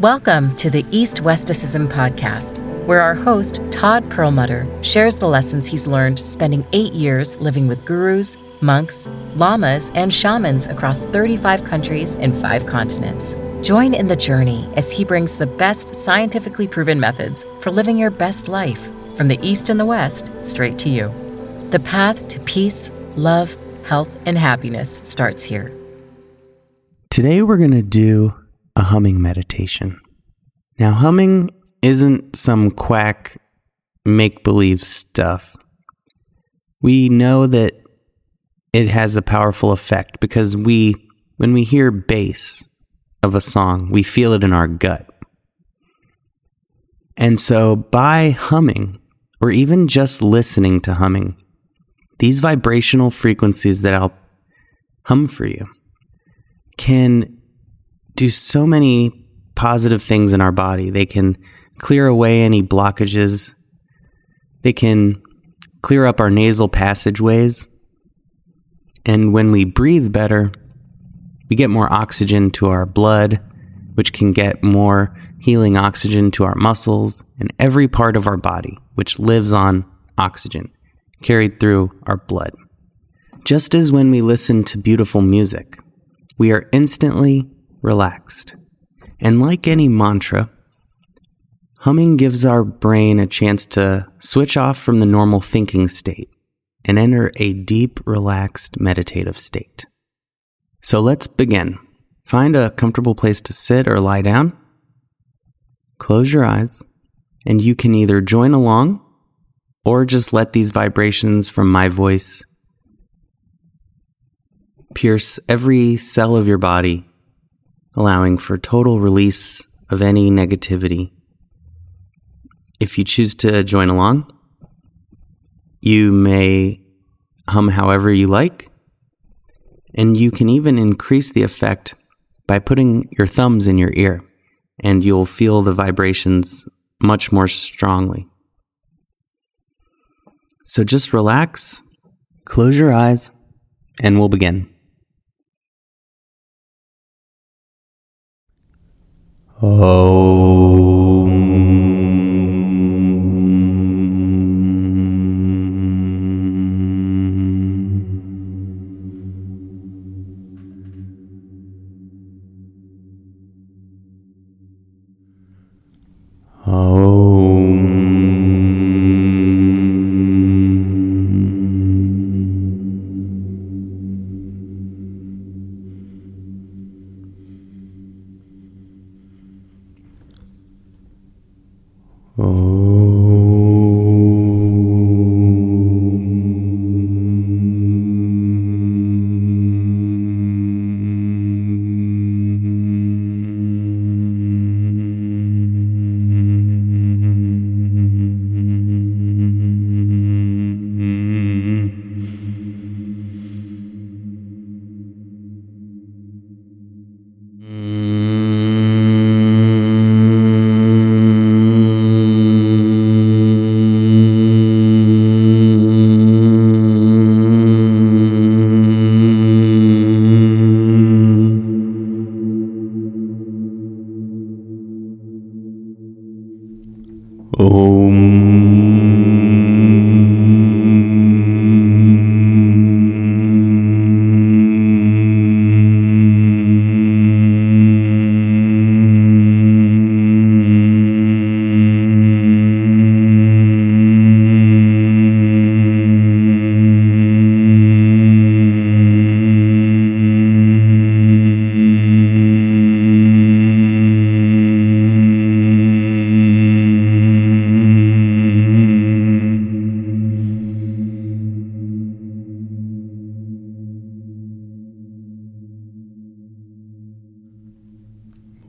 Welcome to the East Westicism podcast, where our host, Todd Perelmuter, shares the lessons he's learned spending eight years living with gurus, monks, lamas, and shamans across 35 countries and five continents. Join in the journey as he brings the best scientifically proven methods for living your best life from the East and the West straight to you. The path to peace, love, health, and happiness starts here. Today we're going to do a humming meditation. Now, humming isn't some quack make believe stuff. We know that it has a powerful effect because we, when we hear bass of a song, we feel it in our gut. And so by humming, or even just listening to humming, these vibrational frequencies that I'll hum for you can do so many positive things in our body. They can clear away any blockages, they can clear up our nasal passageways. And when we breathe better, we get more oxygen to our blood, which can get more healing oxygen to our muscles and every part of our body, which lives on oxygen carried through our blood. Just as when we listen to beautiful music, we are instantly relaxed. And like any mantra, humming gives our brain a chance to switch off from the normal thinking state and enter a deep, relaxed, meditative state. So let's begin. Find a comfortable place to sit or lie down. Close your eyes, and you can either join along or just let these vibrations from my voice pierce every cell of your body, allowing for total release of any negativity. If you choose to join along, you may hum however you like, and you can even increase the effect by putting your thumbs in your ear, and you'll feel the vibrations much more strongly. So just relax, close your eyes, and we'll begin. Oh.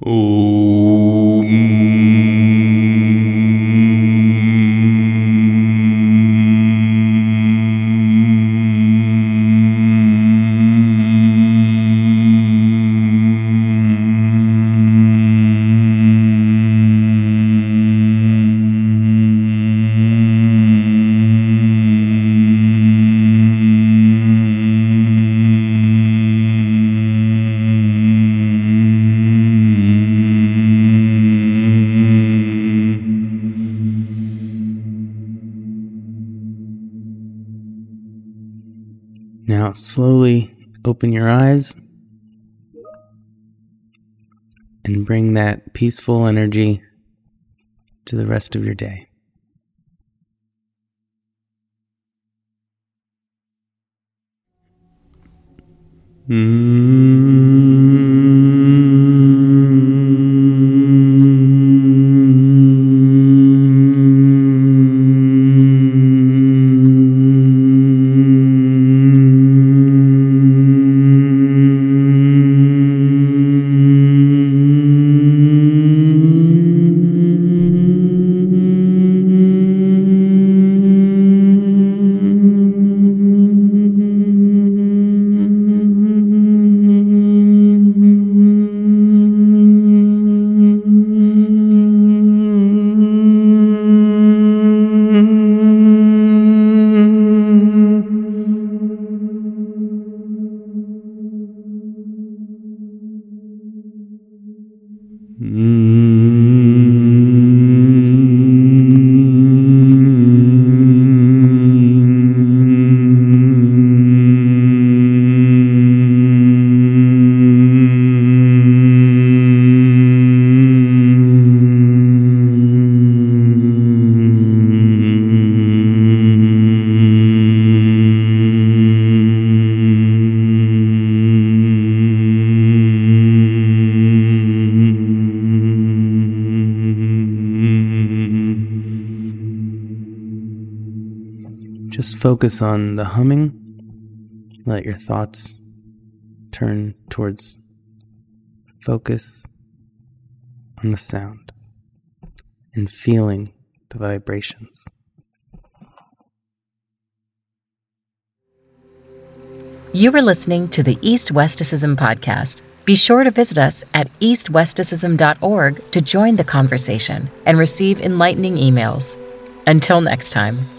Ooh. Now, slowly open your eyes and bring that peaceful energy to the rest of your day. Mm. Just focus on the humming. Let your thoughts turn towards focus on the sound and feeling the vibrations. You were listening to the East Westicism podcast. Be sure to visit us at eastwesticism.org to join the conversation and receive enlightening emails. Until next time.